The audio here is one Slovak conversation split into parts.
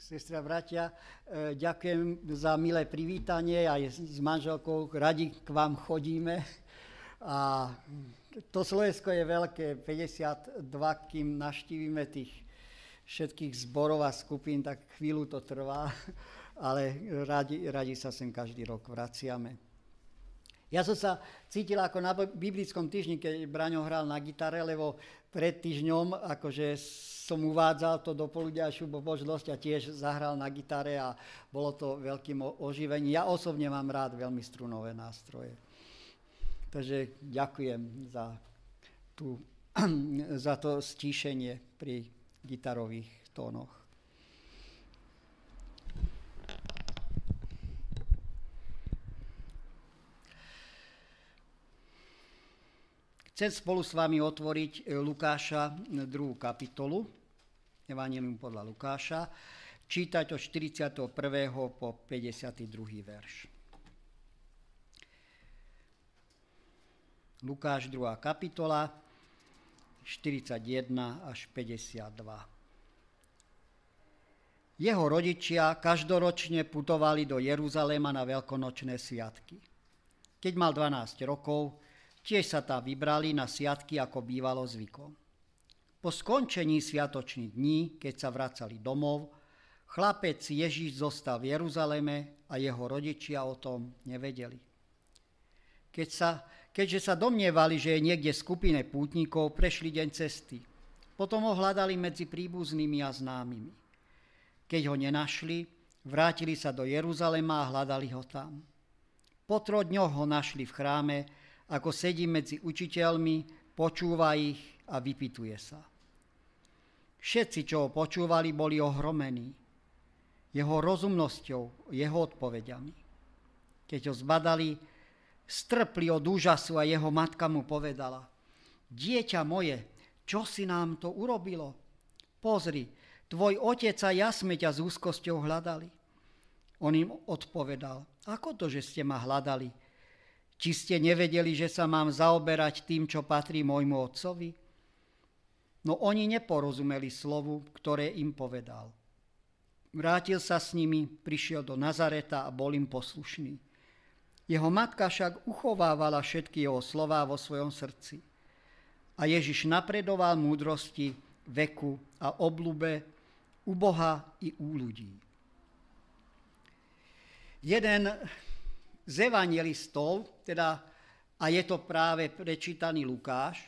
sestri a bratia, e, ďakujem za milé privítanie aj s manželkou, radi k vám chodíme. A to Slovensko je veľké, 52, kým naštívime tých všetkých zborov a skupín, tak chvíľu to trvá, ale radi, radi sa sem každý rok vraciame. Ja som sa cítil ako na biblickom týždni, keď Braňo hral na gitare, lebo pred týždňom akože som uvádzal to do poludiašiu božnosť a tiež zahral na gitare a bolo to veľkým oživením. Ja osobne mám rád veľmi strunové nástroje. Takže ďakujem za, tú, za to stíšenie pri gitarových tónoch. Chcem spolu s vami otvoriť e, Lukáša 2. kapitolu, Evangelium podľa Lukáša, čítať od 41. po 52. verš. Lukáš 2. kapitola, 41 až 52. Jeho rodičia každoročne putovali do Jeruzalema na veľkonočné sviatky. Keď mal 12 rokov, Tiež sa tam vybrali na sviatky, ako bývalo zvykom. Po skončení sviatočných dní, keď sa vracali domov, chlapec Ježíš zostal v Jeruzaleme a jeho rodičia o tom nevedeli. Keď sa, keďže sa domnievali, že je niekde skupine pútnikov, prešli deň cesty. Potom ho hľadali medzi príbuznými a známymi. Keď ho nenašli, vrátili sa do Jeruzalema a hľadali ho tam. Po troch dňoch ho našli v chráme, ako sedí medzi učiteľmi, počúva ich a vypituje sa. Všetci, čo ho počúvali, boli ohromení jeho rozumnosťou, jeho odpovediami. Keď ho zbadali, strpli od úžasu a jeho matka mu povedala, dieťa moje, čo si nám to urobilo? Pozri, tvoj otec a ja sme ťa s úzkosťou hľadali. On im odpovedal, ako to, že ste ma hľadali? Či ste nevedeli, že sa mám zaoberať tým, čo patrí môjmu otcovi? No oni neporozumeli slovu, ktoré im povedal. Vrátil sa s nimi, prišiel do Nazareta a bol im poslušný. Jeho matka však uchovávala všetky jeho slová vo svojom srdci. A Ježiš napredoval múdrosti, veku a oblube u Boha i u ľudí. Jeden z evangelistov, teda, a je to práve prečítaný Lukáš,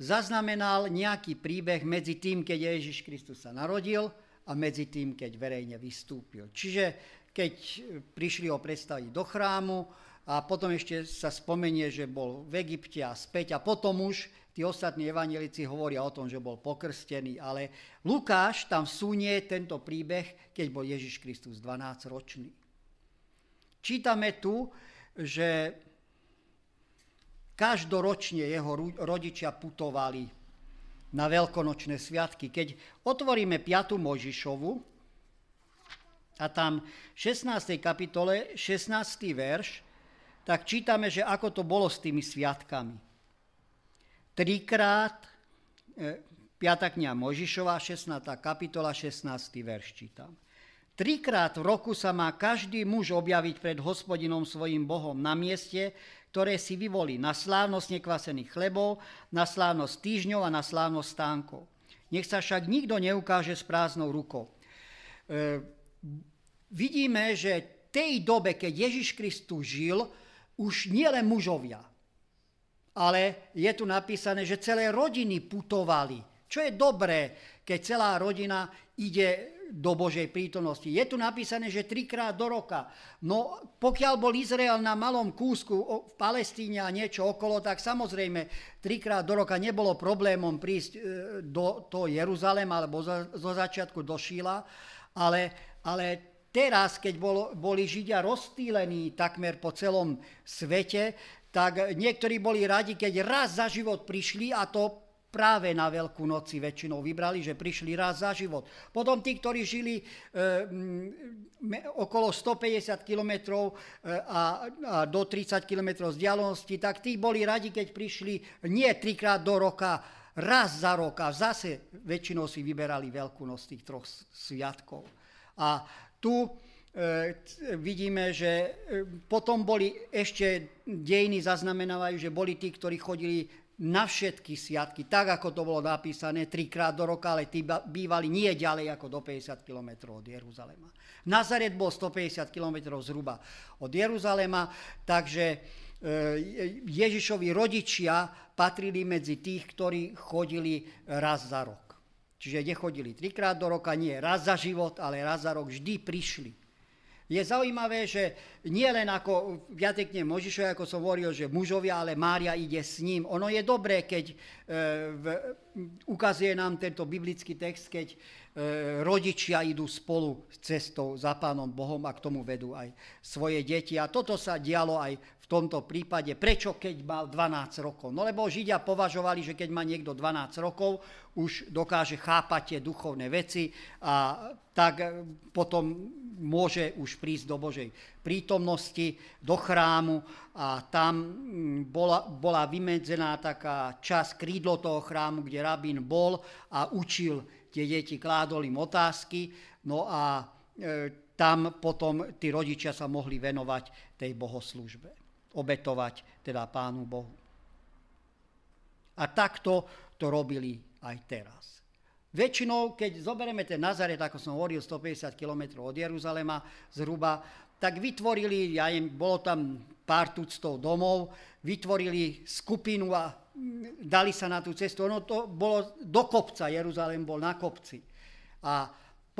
zaznamenal nejaký príbeh medzi tým, keď Ježiš Kristus sa narodil a medzi tým, keď verejne vystúpil. Čiže keď prišli ho predstaviť do chrámu a potom ešte sa spomenie, že bol v Egypte a späť a potom už tí ostatní evangelici hovoria o tom, že bol pokrstený, ale Lukáš tam vsunie tento príbeh, keď bol Ježiš Kristus 12 ročný. Čítame tu, že každoročne jeho rodičia putovali na veľkonočné sviatky. Keď otvoríme 5. Možišovu a tam v 16. kapitole 16. verš, tak čítame, že ako to bolo s tými sviatkami. Trikrát, 5. E, kniha Možišova, 16. kapitola, 16. verš čítam. Trikrát v roku sa má každý muž objaviť pred hospodinom svojim Bohom na mieste, ktoré si vyvolí na slávnosť nekvasených chlebov, na slávnosť týždňov a na slávnosť stánkov. Nech sa však nikto neukáže s prázdnou rukou. E, vidíme, že v tej dobe, keď Ježiš Kristus žil, už nielen mužovia, ale je tu napísané, že celé rodiny putovali. Čo je dobré, keď celá rodina ide do Božej prítomnosti. Je tu napísané, že trikrát do roka. No pokiaľ bol Izrael na malom kúsku v Palestíne a niečo okolo, tak samozrejme trikrát do roka nebolo problémom prísť e, do toho Jeruzalema alebo zo začiatku do Šíla, ale, ale teraz, keď bol, boli Židia rozstýlení takmer po celom svete, tak niektorí boli radi, keď raz za život prišli a to práve na Veľkú noci väčšinou vybrali, že prišli raz za život. Potom tí, ktorí žili e, okolo 150 km e, a, a do 30 km vzdialenosti, tak tí boli radi, keď prišli nie trikrát do roka, raz za rok a zase väčšinou si vyberali Veľkú noc tých troch sviatkov. A tu e, vidíme, že e, potom boli ešte dejiny zaznamenávajú, že boli tí, ktorí chodili na všetky sviatky, tak ako to bolo napísané, trikrát do roka, ale tí bývali nie ďalej ako do 50 km od Jeruzalema. Nazaret bol 150 km zhruba od Jeruzalema, takže e, Ježišovi rodičia patrili medzi tých, ktorí chodili raz za rok. Čiže nechodili trikrát do roka, nie raz za život, ale raz za rok vždy prišli je zaujímavé, že nie len ako viatekne Možišovi, ako som hovoril, že mužovia, ale Mária ide s ním. Ono je dobré, keď e, v, ukazuje nám tento biblický text, keď e, rodičia idú spolu cestou za Pánom Bohom a k tomu vedú aj svoje deti. A toto sa dialo aj v tomto prípade. Prečo, keď mal 12 rokov? No lebo Židia považovali, že keď má niekto 12 rokov, už dokáže chápať tie duchovné veci a tak potom môže už prísť do Božej prítomnosti, do chrámu a tam mm, bola, bola vymedzená taká časť krídlo toho chrámu, kde rabín bol a učil tie deti, kládol im otázky, no a e, tam potom tí rodičia sa mohli venovať tej bohoslužbe, obetovať teda Pánu Bohu. A takto to robili aj teraz. Väčšinou, keď zoberieme ten Nazaret, ako som hovoril, 150 km od Jeruzalema zhruba, tak vytvorili, ja im, bolo tam pár tuctov domov, vytvorili skupinu a dali sa na tú cestu. Ono to bolo do kopca, Jeruzalém bol na kopci. A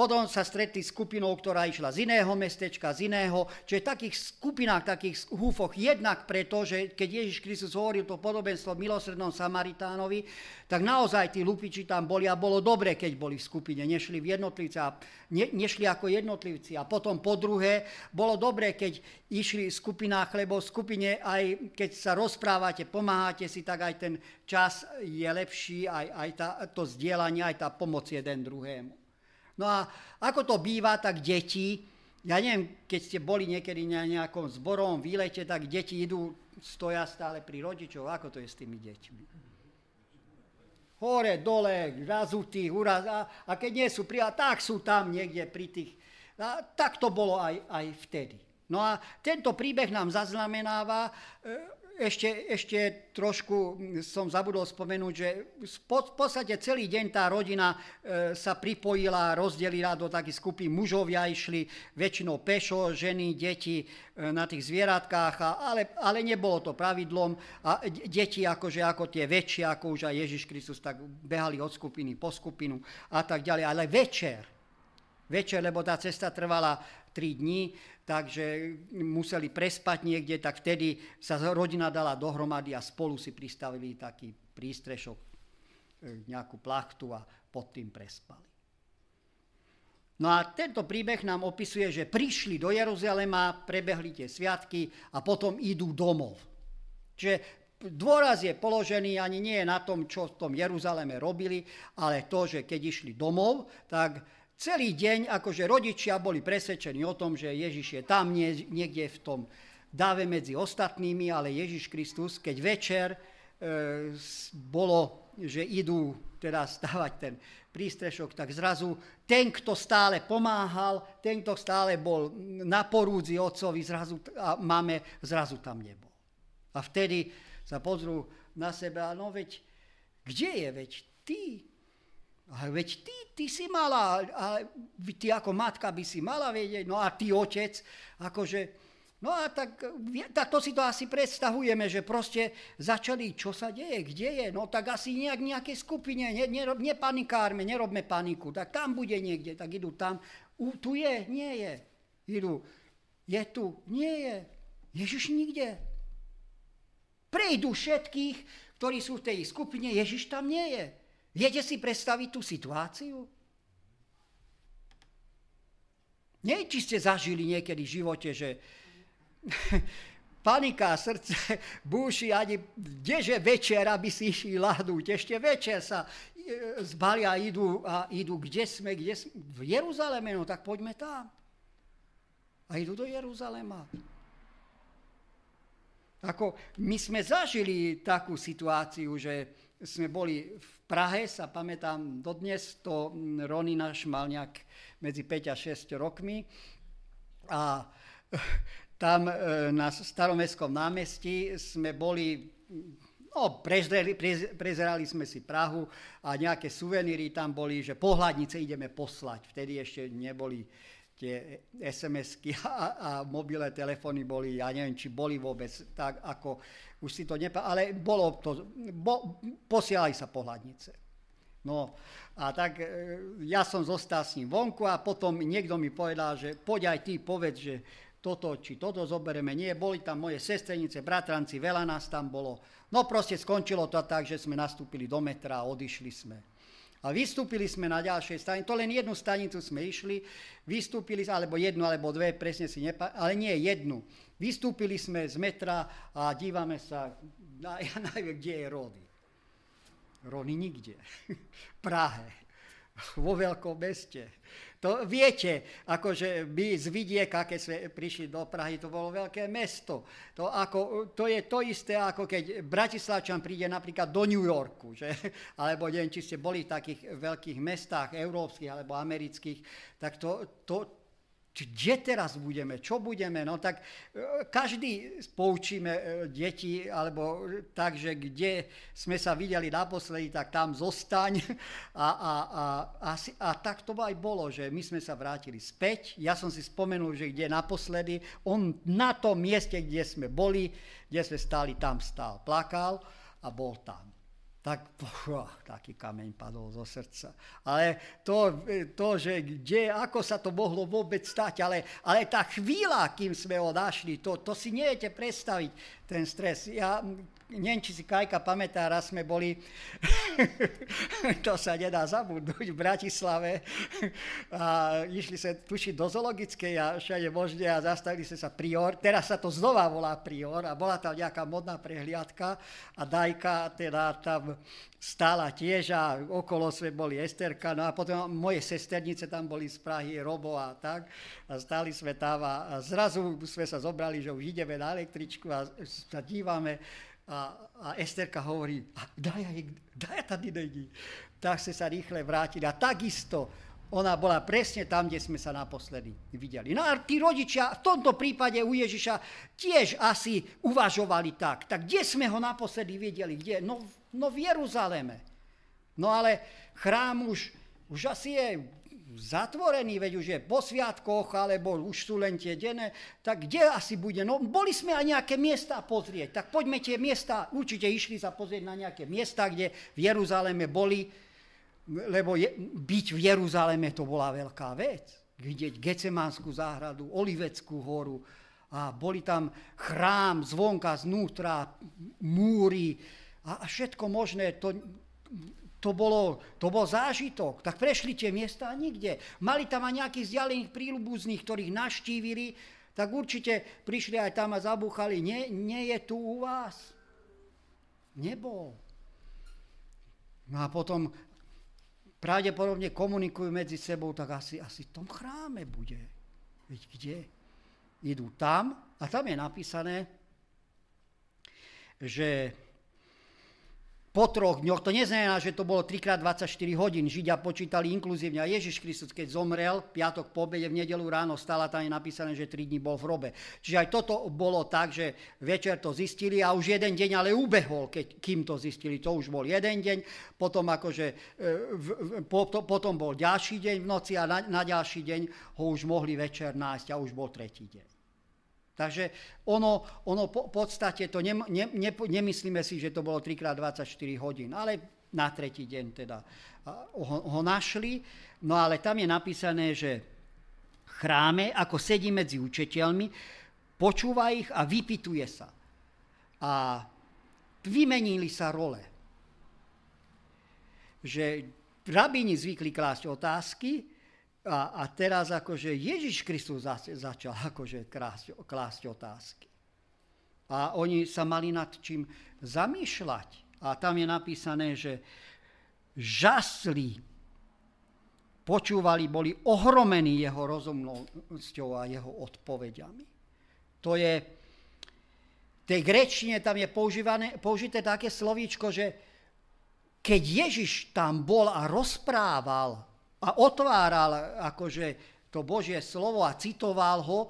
potom sa stretli skupinou, ktorá išla z iného mestečka, z iného, čiže v takých skupinách, takých húfoch, jednak preto, že keď Ježiš Kristus hovoril to podobenstvo milosrednom Samaritánovi, tak naozaj tí lupiči tam boli a bolo dobre, keď boli v skupine, nešli v jednotlivci a ne, nešli ako jednotlivci. A potom po druhé, bolo dobre, keď išli v skupinách, lebo v skupine aj keď sa rozprávate, pomáhate si, tak aj ten čas je lepší, aj, aj tá, to zdieľanie, aj tá pomoc jeden druhému. No a ako to býva, tak deti, ja neviem, keď ste boli niekedy na nejakom zborovom výlete, tak deti idú, stoja stále pri rodičov. Ako to je s tými deťmi? Hore, dole, razutí, uraz, a, a keď nie sú prijatí, tak sú tam niekde pri tých. A tak to bolo aj, aj vtedy. No a tento príbeh nám zaznamenáva e, ešte, ešte trošku som zabudol spomenúť, že v podstate celý deň tá rodina e, sa pripojila, rozdelila do takých skupín. Mužovia išli väčšinou pešo, ženy, deti e, na tých zvieratkách, ale, ale nebolo to pravidlom. A deti akože ako tie väčšie, ako už aj Ježiš Kristus, tak behali od skupiny po skupinu a tak ďalej. Ale večer, večer, lebo tá cesta trvala 3 dní, takže museli prespať niekde, tak vtedy sa rodina dala dohromady a spolu si pristavili taký prístrešok, e, nejakú plachtu a pod tým prespali. No a tento príbeh nám opisuje, že prišli do Jeruzalema, prebehli tie sviatky a potom idú domov. Čiže dôraz je položený ani nie na tom, čo v tom Jeruzaleme robili, ale to, že keď išli domov, tak Celý deň, akože rodičia boli presvedčení o tom, že Ježiš je tam nie, niekde v tom dáve medzi ostatnými, ale Ježiš Kristus, keď večer e, bolo, že idú teda stávať ten prístrešok, tak zrazu ten, kto stále pomáhal, ten, kto stále bol na porúdzi otcovi, zrazu, a máme, zrazu tam nebol. A vtedy sa pozrú na seba, no veď, kde je, veď ty, a veď ty, ty si mala, a ty ako matka by si mala vedieť, no a ty otec, akože, no a tak, tak to si to asi predstavujeme, že proste začali, čo sa deje, kde je, no tak asi nejak nejaké skupine, ne, ne, nepanikárme, nerobme paniku, tak tam bude niekde, tak idú tam, U, tu je, nie je, idú, je tu, nie je, Ježiš nikde. Prejdú všetkých, ktorí sú v tej skupine, Ježiš tam nie je. Viete si predstaviť tú situáciu? Nie, či ste zažili niekedy v živote, že panika, srdce, búši, ani kdeže večer, aby si išli ľahnúť. Ešte večer sa e, zbalia a idú, a idú, kde sme, kde sme, v Jeruzaleme, no tak poďme tam. A idú do Jeruzalema. Ako my sme zažili takú situáciu, že sme boli v Prahe, sa pamätám dodnes, to Rony náš mal nejak medzi 5 a 6 rokmi a tam na staromestskom námestí sme boli No, prezreli, prez, prezerali sme si Prahu a nejaké suveníry tam boli, že pohľadnice ideme poslať. Vtedy ešte neboli tie SMS-ky a, a mobilné telefóny boli, ja neviem, či boli vôbec tak, ako už si to nepa... Ale bolo to, bo, posielali sa pohľadnice. No a tak e, ja som zostal s ním vonku a potom niekto mi povedal, že poď aj ty, povedz, že toto či toto zoberieme. Nie, boli tam moje sestrenice, bratranci, veľa nás tam bolo. No proste skončilo to tak, že sme nastúpili do metra a odišli sme. A vystúpili sme na ďalšej stanici, to len jednu stanicu sme išli, vystúpili, alebo jednu, alebo dve, presne si nepá... ale nie jednu. Vystúpili sme z metra a dívame sa, na, ja neviem, kde je Rody. Rony nikde. Prahe, vo veľkom meste. To viete, akože my z vidieka, keď sme prišli do Prahy, to bolo veľké mesto. To, ako, to je to isté, ako keď Bratislavčan príde napríklad do New Yorku, že? alebo neviem, či ste boli v takých veľkých mestách, európskych alebo amerických, tak to, to, kde teraz budeme, čo budeme, no tak e, každý poučíme e, deti, alebo tak, že kde sme sa videli naposledy, tak tam zostaň. A, a, a, a, a tak to aj bolo, že my sme sa vrátili späť. Ja som si spomenul, že kde naposledy, on na tom mieste, kde sme boli, kde sme stáli, tam stál, plakal a bol tam tak oh, taký kameň padol zo srdca. Ale to, to, že kde, ako sa to mohlo vôbec stať, ale, ale tá chvíľa, kým sme ho našli, to, to si neviete predstaviť, ten stres. Ja neviem, či si Kajka pamätá, raz sme boli, to sa nedá zabudnúť, v Bratislave. A išli sa tušiť do zoologickej a všade možne a zastavili sa sa prior. Teraz sa to znova volá prior a bola tam nejaká modná prehliadka a Dajka teda tam stála tiež a okolo sme boli Esterka, no a potom moje sesternice tam boli z Prahy, Robo a tak. A stáli sme tam a zrazu sme sa zobrali, že už ideme na električku a sa dívame a, a Esterka hovorí, daj, daj tady není. Tak sme sa rýchle vrátili. A takisto ona bola presne tam, kde sme sa naposledy videli. No a tí rodičia v tomto prípade u Ježiša tiež asi uvažovali tak. Tak kde sme ho naposledy videli? Kde? No, no v Jeruzaleme. No ale chrám už, už asi je zatvorený, veď už je po sviatkoch, alebo už sú len tie denné, tak kde asi bude? No boli sme aj nejaké miesta pozrieť, tak poďme tie miesta, určite išli sa pozrieť na nejaké miesta, kde v Jeruzaleme boli, lebo je, byť v Jeruzaleme to bola veľká vec. Vidieť Gecemanskú záhradu, Oliveckú horu, a boli tam chrám zvonka, znútra, múry a všetko možné. To, to, bolo, to bol zážitok. Tak prešli tie miesta a nikde. Mali tam aj nejakých vzdialených príľubúznych, ktorých naštívili, tak určite prišli aj tam a zabúchali. Nie, nie je tu u vás. Nebol. No a potom pravdepodobne komunikujú medzi sebou, tak asi, asi v tom chráme bude. Veď kde? Idú tam a tam je napísané, že po troch dňoch, to neznamená, že to bolo 3x24 hodín, Židia počítali inkluzívne a Ježiš Kristus, keď zomrel, piatok po obede, v nedelu ráno stála tam je napísané, že 3 dní bol v hrobe. Čiže aj toto bolo tak, že večer to zistili a už jeden deň ale ubehol, keď, kým to zistili, to už bol jeden deň, potom akože, e, v, po, to, potom bol ďalší deň v noci a na, na ďalší deň ho už mohli večer nájsť a už bol tretí deň. Takže ono, ono po podstate to ne, ne, ne, nemyslíme si, že to bolo 3x24 hodín, ale na tretí deň teda ho, ho našli. No ale tam je napísané, že chráme, ako sedí medzi učiteľmi, počúva ich a vypituje sa. A vymenili sa role. Že rabíni zvykli klásť otázky, a, a teraz akože Ježiš Kristus začal akože krásť, klásť otázky. A oni sa mali nad čím zamýšľať. A tam je napísané, že žasli, počúvali, boli ohromení jeho rozumnosťou a jeho odpovediami. To je, v tej grečine tam je použité také slovíčko, že keď Ježiš tam bol a rozprával a otváral akože to Božie slovo a citoval ho,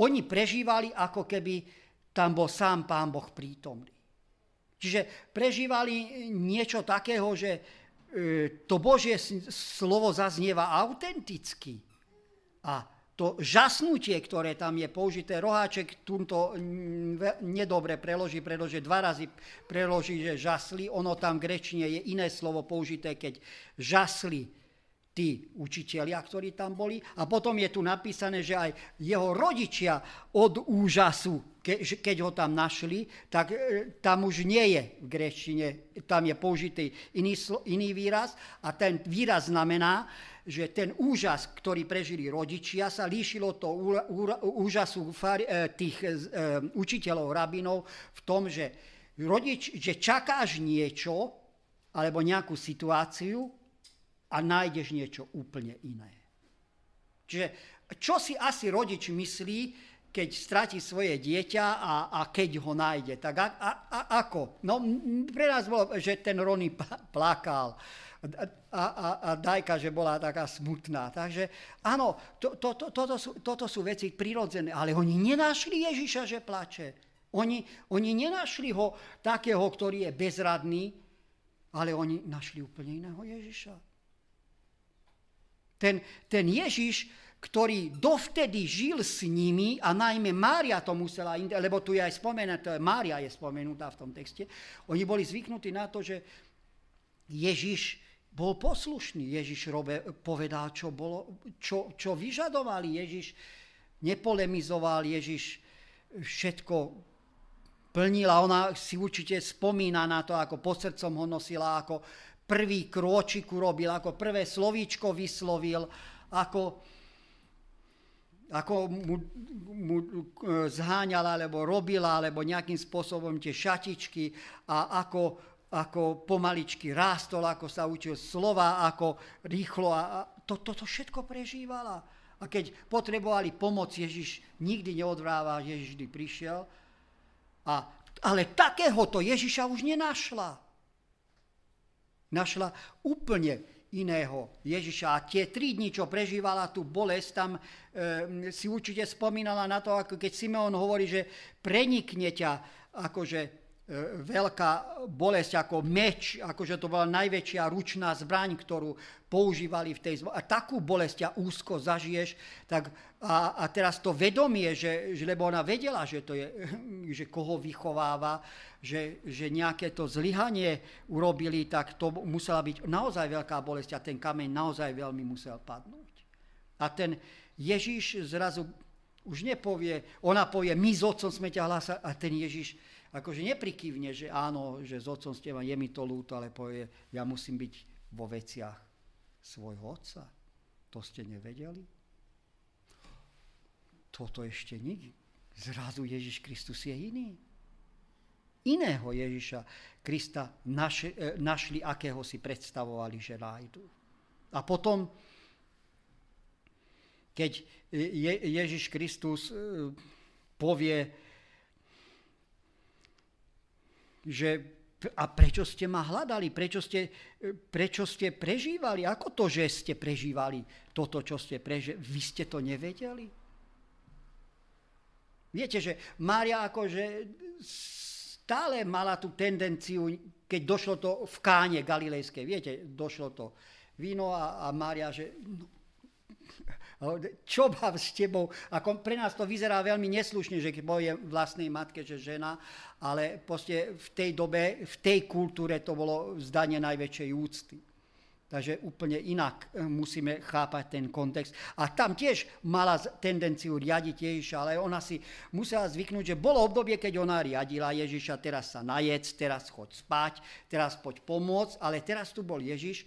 oni prežívali ako keby tam bol sám Pán Boh prítomný. Čiže prežívali niečo takého, že e, to Božie slovo zaznieva autenticky. A to žasnutie, ktoré tam je použité, roháček túto nedobre preloží, pretože dva razy preloží, že žasli, ono tam v grečine je iné slovo použité, keď žasli tí učitelia, ktorí tam boli. A potom je tu napísané, že aj jeho rodičia od úžasu, keď ho tam našli, tak e, tam už nie je v grečine, tam je použitý iný, iný výraz a ten výraz znamená, že ten úžas, ktorý prežili rodičia, sa líšilo to úžasu e, tých e, učiteľov, rabinov v tom, že, rodič, že čakáš niečo alebo nejakú situáciu a nájdeš niečo úplne iné. Čiže čo si asi rodič myslí, keď stratí svoje dieťa a, a keď ho nájde. Tak a, a, a ako? No pre nás bolo, že ten Rony plakal a, a, a Dajka, že bola taká smutná. Takže áno, to, to, to, toto, sú, toto sú veci prirodzené, ale oni nenašli Ježiša, že plače. Oni, oni nenašli ho takého, ktorý je bezradný, ale oni našli úplne iného Ježiša. Ten, ten Ježiš, ktorý dovtedy žil s nimi, a najmä Mária to musela, lebo tu je aj spomenuté, Mária je spomenutá v tom texte, oni boli zvyknutí na to, že Ježiš bol poslušný. Ježiš robe, povedal, čo, bolo, čo, čo vyžadovali. Ježiš nepolemizoval, Ježiš všetko plnila. Ona si určite spomína na to, ako pod srdcom ho nosila, ako prvý krôčik urobil, ako prvé slovíčko vyslovil, ako, ako mu, mu e, zháňala, alebo robila, alebo nejakým spôsobom tie šatičky a ako ako pomaličky rástol, ako sa učil slova, ako rýchlo a, to, toto všetko prežívala. A keď potrebovali pomoc, Ježiš nikdy neodvrával, Ježiš vždy prišiel. A, ale takéhoto Ježiša už nenašla. Našla úplne iného Ježiša. A tie tri dni, čo prežívala tú bolesť, tam e, si určite spomínala na to, ako keď Simeon hovorí, že prenikne ťa akože veľká bolesť ako meč, akože to bola najväčšia ručná zbraň, ktorú používali v tej zbraň. A takú bolesť a úzko zažiješ, tak a, a teraz to vedomie, že, že, lebo ona vedela, že, to je, že koho vychováva, že, že nejaké to zlyhanie urobili, tak to musela byť naozaj veľká bolesť a ten kameň naozaj veľmi musel padnúť. A ten Ježiš zrazu už nepovie, ona povie, my s otcom sme ťa hlasali, a ten Ježiš akože neprikývne, že áno, že s otcom ste je mi to ľúto, ale povie, ja musím byť vo veciach svojho otca. To ste nevedeli? Toto ešte nikdy. Zrazu Ježiš Kristus je iný. Iného Ježiša Krista naš, e, našli, akého si predstavovali, že nájdu. A potom, keď Je, Ježiš Kristus e, povie, že a prečo ste ma hľadali? Prečo ste, prečo ste prežívali? Ako to, že ste prežívali toto, čo ste prežívali? Vy ste to nevedeli? Viete, že Mária akože stále mala tú tendenciu, keď došlo to v káne galilejskej, viete, došlo to víno a, a Mária, že no, čo mám s tebou? Ako pre nás to vyzerá veľmi neslušne, že keď povie vlastnej matke, že žena, ale proste v tej dobe, v tej kultúre to bolo zdanie najväčšej úcty. Takže úplne inak eh, musíme chápať ten kontext. A tam tiež mala tendenciu riadiť Ježiša, ale ona si musela zvyknúť, že bolo obdobie, keď ona riadila Ježiša, teraz sa najec, teraz choď spať, teraz poď pomôcť, ale teraz tu bol Ježiš,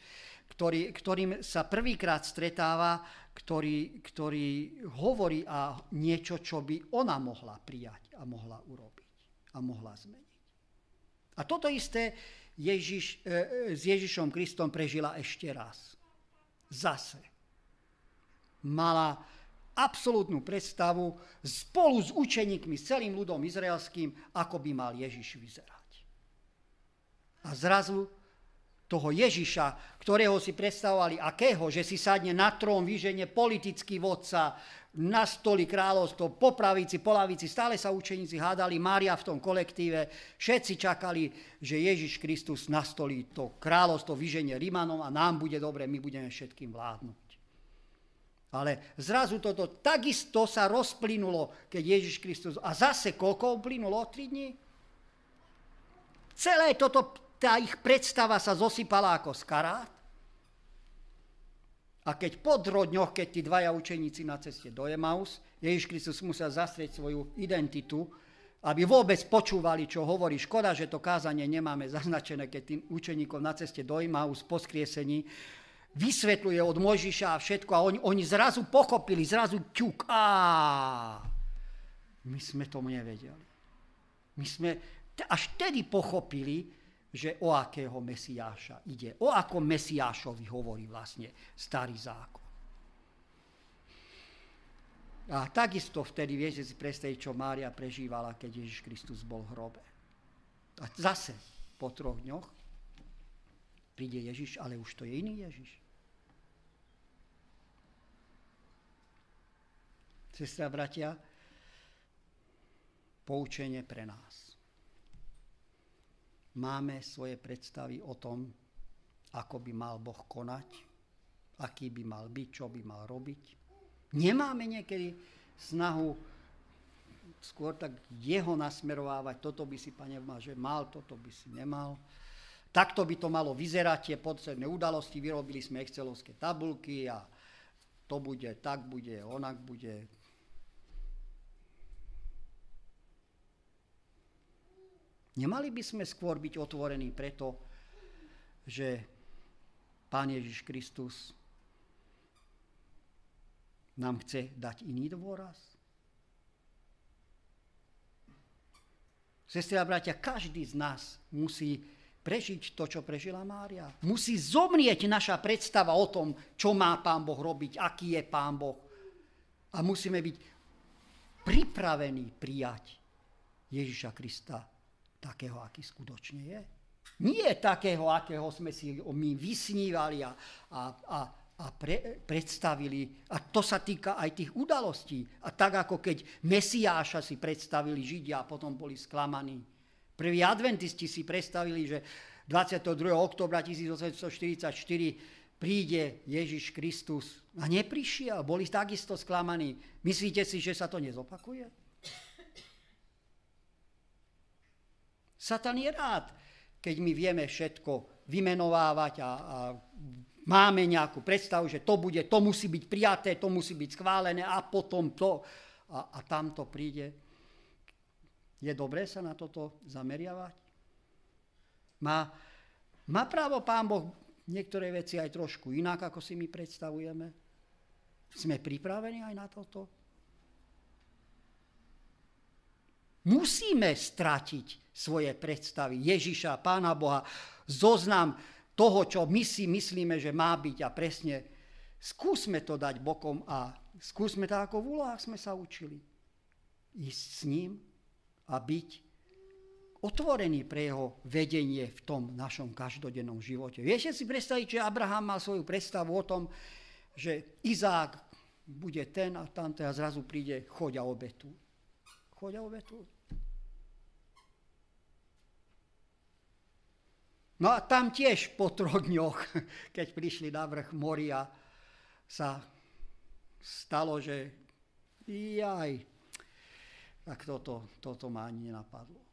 ktorý, ktorým sa prvýkrát stretáva ktorý, ktorý hovorí a niečo, čo by ona mohla prijať a mohla urobiť a mohla zmeniť. A toto isté Ježiš, e, e, s Ježišom Kristom prežila ešte raz. Zase. Mala absolútnu predstavu spolu s učeníkmi, s celým ľudom izraelským, ako by mal Ježiš vyzerať. A zrazu toho Ježiša, ktorého si predstavovali akého, že si sadne na trón, vyženie politický vodca, na stoli kráľovstvo, po pravici, po lavici, stále sa učeníci hádali, Mária v tom kolektíve, všetci čakali, že Ježiš Kristus nastolí to kráľovstvo, vyženie Rimanom a nám bude dobre, my budeme všetkým vládnuť. Ale zrazu toto takisto sa rozplynulo, keď Ježiš Kristus... A zase koľko uplynulo? O tri dní? Celé toto, tá ich predstava sa zosypala ako skarát. A keď po drodňoch, keď tí dvaja učeníci na ceste do Emaus, Ježiš Kristus musel zastrieť svoju identitu, aby vôbec počúvali, čo hovorí. Škoda, že to kázanie nemáme zaznačené, keď tým učeníkom na ceste do Emaus po skriesení vysvetľuje od Mojžiša a všetko a oni, oni zrazu pochopili, zrazu ťuk. Á, my sme tomu nevedeli. My sme až tedy pochopili, že o akého Mesiáša ide. O akom Mesiášovi hovorí vlastne starý zákon. A takisto vtedy viete si predstaviť, čo Mária prežívala, keď Ježiš Kristus bol v hrobe. A zase po troch dňoch príde Ježiš, ale už to je iný Ježiš. Sestra, bratia, poučenie pre nás máme svoje predstavy o tom, ako by mal Boh konať, aký by mal byť, čo by mal robiť. Nemáme niekedy snahu skôr tak jeho nasmerovávať, toto by si, pane, že mal, toto by si nemal. Takto by to malo vyzerať, tie podsedné udalosti, vyrobili sme excelovské tabulky a to bude, tak bude, onak bude, Nemali by sme skôr byť otvorení preto, že Pán Ježiš Kristus nám chce dať iný dôraz? Sestri a bratia, každý z nás musí prežiť to, čo prežila Mária. Musí zomrieť naša predstava o tom, čo má Pán Boh robiť, aký je Pán Boh. A musíme byť pripravení prijať Ježiša Krista takého, aký skutočne je. Nie takého, akého sme si my vysnívali a, a, a, a pre, predstavili. A to sa týka aj tých udalostí. A tak ako keď Mesiáša si predstavili Židia a potom boli sklamaní. Prví adventisti si predstavili, že 22. oktobra 1844 príde Ježiš Kristus a neprišiel, boli takisto sklamaní. Myslíte si, že sa to nezopakuje? Satan je rád, keď my vieme všetko vymenovávať a, a máme nejakú predstavu, že to bude, to musí byť prijaté, to musí byť schválené a potom to a, a tam to príde. Je dobré sa na toto zameriavať? Má, má právo Pán Boh niektoré veci aj trošku inak, ako si my predstavujeme? Sme pripravení aj na toto? Musíme stratiť svoje predstavy Ježiša, Pána Boha, zoznam toho, čo my si myslíme, že má byť a presne skúsme to dať bokom a skúsme to, ako v úlohách sme sa učili. Ísť s ním a byť otvorený pre jeho vedenie v tom našom každodennom živote. Viete si predstaviť, že Abraham mal svoju predstavu o tom, že Izák bude ten a tamto a zrazu príde choď a obetu. Choď a obetu. No a tam tiež po troch dňoch, keď prišli na vrch Moria, sa stalo, že jaj, tak toto, toto ma ani nenapadlo.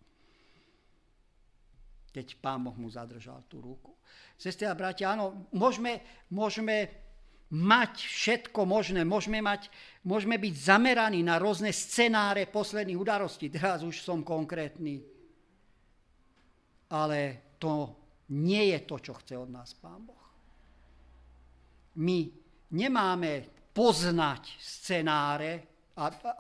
Keď pán Boh mu zadržal tú ruku. Sestri a bratia, áno, môžeme, môžeme mať všetko možné, môžeme, mať, môžeme byť zameraní na rôzne scenáre posledných udalostí. Teraz už som konkrétny. Ale to nie je to, čo chce od nás Pán Boh. My nemáme poznať scenáre,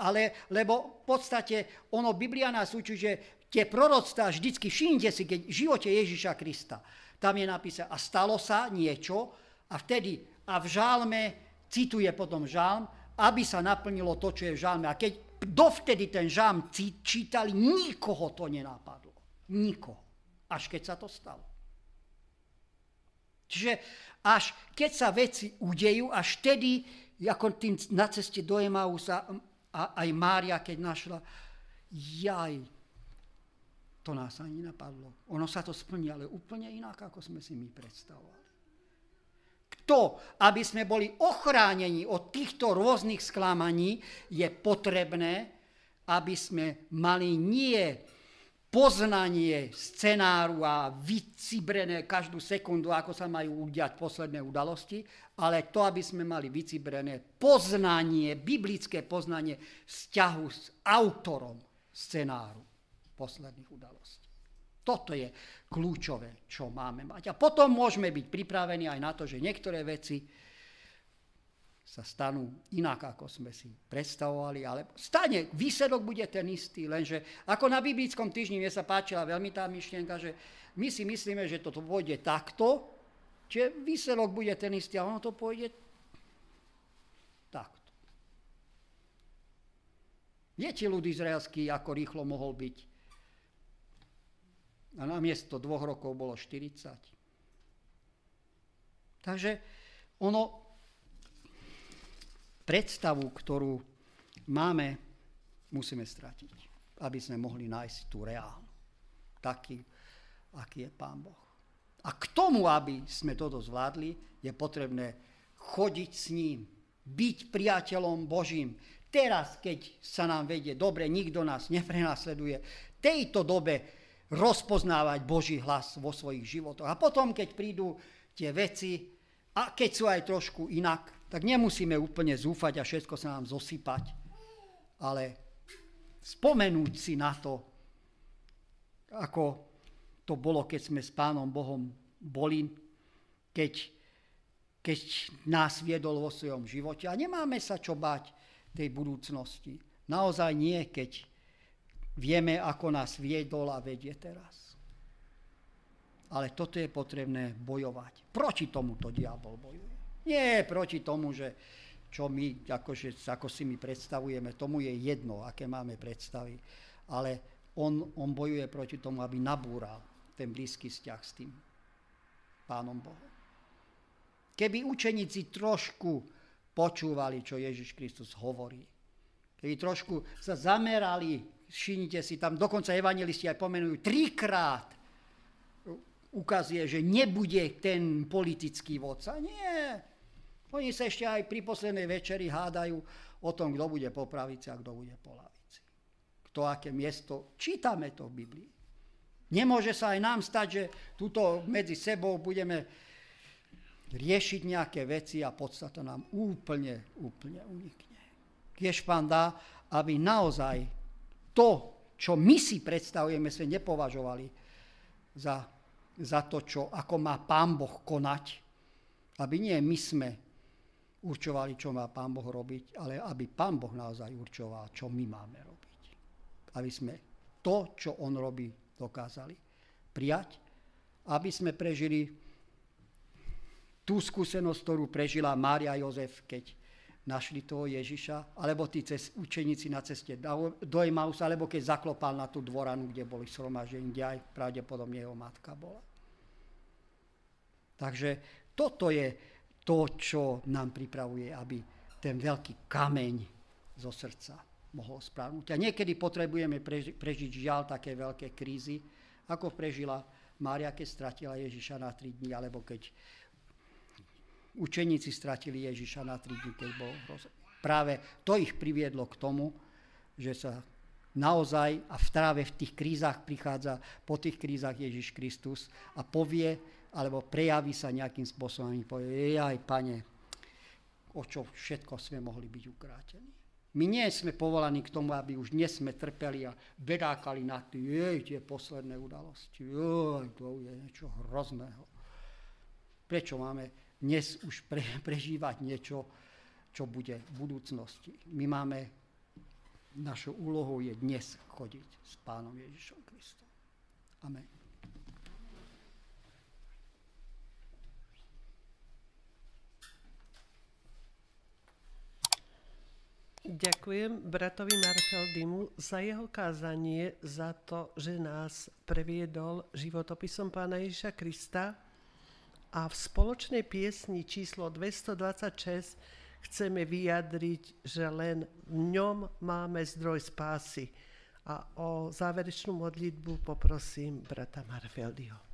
ale, lebo v podstate ono, Biblia nás učí, že tie proroctvá vždycky, všimnite si, keď v živote Ježiša Krista, tam je napísané, a stalo sa niečo, a vtedy, a v žálme, cituje potom žálm, aby sa naplnilo to, čo je v žálme. A keď dovtedy ten žálm čítali, nikoho to nenapadlo. Nikoho. Až keď sa to stalo. Čiže až keď sa veci udejú, až vtedy, ako tým na ceste do Emausa, a aj Mária, keď našla, jaj, to nás ani napadlo. Ono sa to splní, ale úplne inak, ako sme si my predstavovali. Kto, aby sme boli ochránení od týchto rôznych sklamaní, je potrebné, aby sme mali nie poznanie scenáru a vycibrené každú sekundu, ako sa majú udiať posledné udalosti, ale to, aby sme mali vycibrené poznanie, biblické poznanie vzťahu s autorom scenáru posledných udalostí. Toto je kľúčové, čo máme mať. A potom môžeme byť pripravení aj na to, že niektoré veci sa stanú inak, ako sme si predstavovali, ale stane, výsledok bude ten istý, lenže ako na biblickom týždni mne sa páčila veľmi tá myšlienka, že my si myslíme, že toto pôjde takto, že výsledok bude ten istý a ono to pôjde takto. Viete ľud izraelský, ako rýchlo mohol byť? A namiesto dvoch rokov bolo 40. Takže ono, predstavu, ktorú máme, musíme stratiť, aby sme mohli nájsť tú reálnu. Taký, aký je Pán Boh. A k tomu, aby sme toto zvládli, je potrebné chodiť s ním, byť priateľom Božím. Teraz, keď sa nám vedie dobre, nikto nás neprenasleduje, tejto dobe rozpoznávať Boží hlas vo svojich životoch. A potom, keď prídu tie veci, a keď sú aj trošku inak, tak nemusíme úplne zúfať a všetko sa nám zosypať, ale spomenúť si na to, ako to bolo, keď sme s Pánom Bohom boli, keď, keď nás viedol vo svojom živote. A nemáme sa čo báť tej budúcnosti. Naozaj nie, keď vieme, ako nás viedol a vedie teraz. Ale toto je potrebné bojovať. Proti tomuto diabol bojuje. Nie proti tomu, že čo my, akože, ako si my predstavujeme, tomu je jedno, aké máme predstavy. Ale on, on bojuje proti tomu, aby nabúral ten blízky vzťah s tým Pánom Bohom. Keby učeníci trošku počúvali, čo Ježiš Kristus hovorí, keby trošku sa zamerali, všimnite si, tam dokonca evangelisti aj pomenujú trikrát, ukazuje, že nebude ten politický vodca. Nie, oni sa ešte aj pri poslednej večeri hádajú o tom, kto bude po pravici a kto bude po lavici. Kto aké miesto. Čítame to v Biblii. Nemôže sa aj nám stať, že tuto medzi sebou budeme riešiť nejaké veci a podstata nám úplne, úplne unikne. Kiež pán dá, aby naozaj to, čo my si predstavujeme, sme nepovažovali za, za to, čo, ako má pán Boh konať, aby nie my sme určovali, čo má Pán Boh robiť, ale aby Pán Boh naozaj určoval, čo my máme robiť. Aby sme to, čo On robí, dokázali prijať, aby sme prežili tú skúsenosť, ktorú prežila Mária Jozef, keď našli toho Ježiša, alebo tí cez, učeníci na ceste do Emausa, alebo keď zaklopal na tú dvoranu, kde boli sromažení, kde aj pravdepodobne jeho matka bola. Takže toto je to, čo nám pripravuje, aby ten veľký kameň zo srdca mohol správnuť. A niekedy potrebujeme prežiť žiaľ také veľké krízy, ako prežila Mária, keď stratila Ježiša na tri dní, alebo keď učeníci stratili Ježiša na tri dní, keď bol roz... Práve to ich priviedlo k tomu, že sa naozaj a v tráve v tých krízach prichádza po tých krízach Ježiš Kristus a povie, alebo prejaví sa nejakým spôsobom povie, aj pane, o čo všetko sme mohli byť ukrátení. My nie sme povolaní k tomu, aby už dnes sme trpeli a bedákali na jej, tie posledné udalosti, jej, to je niečo hrozného. Prečo máme dnes už pre, prežívať niečo, čo bude v budúcnosti? My máme, našou úlohou je dnes chodiť s Pánom Ježišom Kristom. Amen. Ďakujem bratovi Marfeldimu za jeho kázanie, za to, že nás previedol životopisom pána Ježiša Krista A v spoločnej piesni číslo 226 chceme vyjadriť, že len v ňom máme zdroj spásy. A o záverečnú modlitbu poprosím brata Marfeldiho.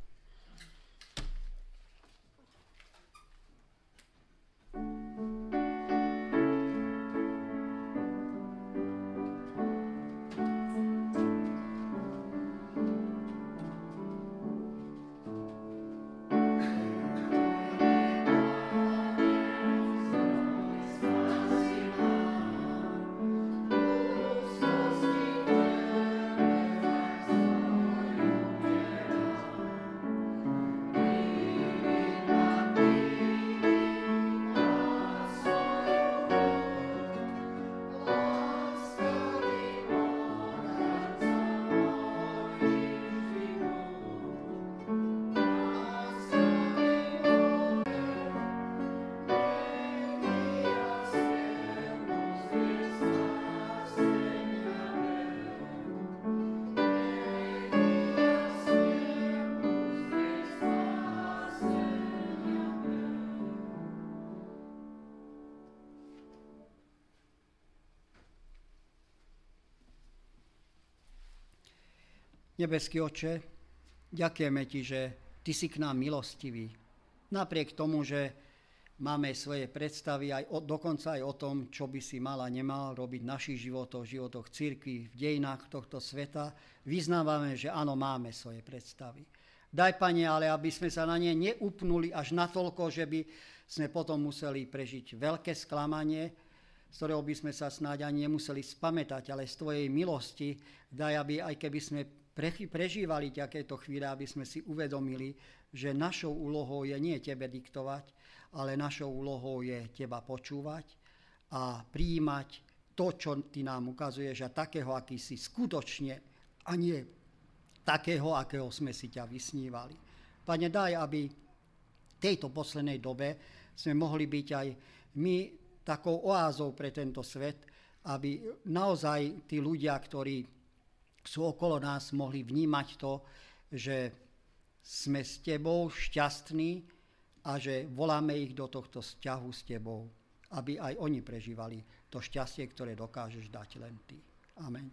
Nebeský oče, ďakujeme ti, že ty si k nám milostivý. Napriek tomu, že máme svoje predstavy aj o, dokonca aj o tom, čo by si mal a nemal robiť v našich životoch, v životoch církvy, v dejinách tohto sveta, vyznávame, že áno, máme svoje predstavy. Daj, Pane, ale aby sme sa na ne neupnuli až natoľko, že by sme potom museli prežiť veľké sklamanie, z ktorého by sme sa snáď ani nemuseli spamätať, ale z Tvojej milosti daj, aby aj keby sme prežívali takéto chvíle, aby sme si uvedomili, že našou úlohou je nie tebe diktovať, ale našou úlohou je teba počúvať a prijímať to, čo ty nám ukazuješ a takého, aký si skutočne a nie takého, akého sme si ťa vysnívali. Pane, daj, aby v tejto poslednej dobe sme mohli byť aj my takou oázou pre tento svet, aby naozaj tí ľudia, ktorí sú okolo nás, mohli vnímať to, že sme s tebou šťastní a že voláme ich do tohto vzťahu s tebou, aby aj oni prežívali to šťastie, ktoré dokážeš dať len ty. Amen.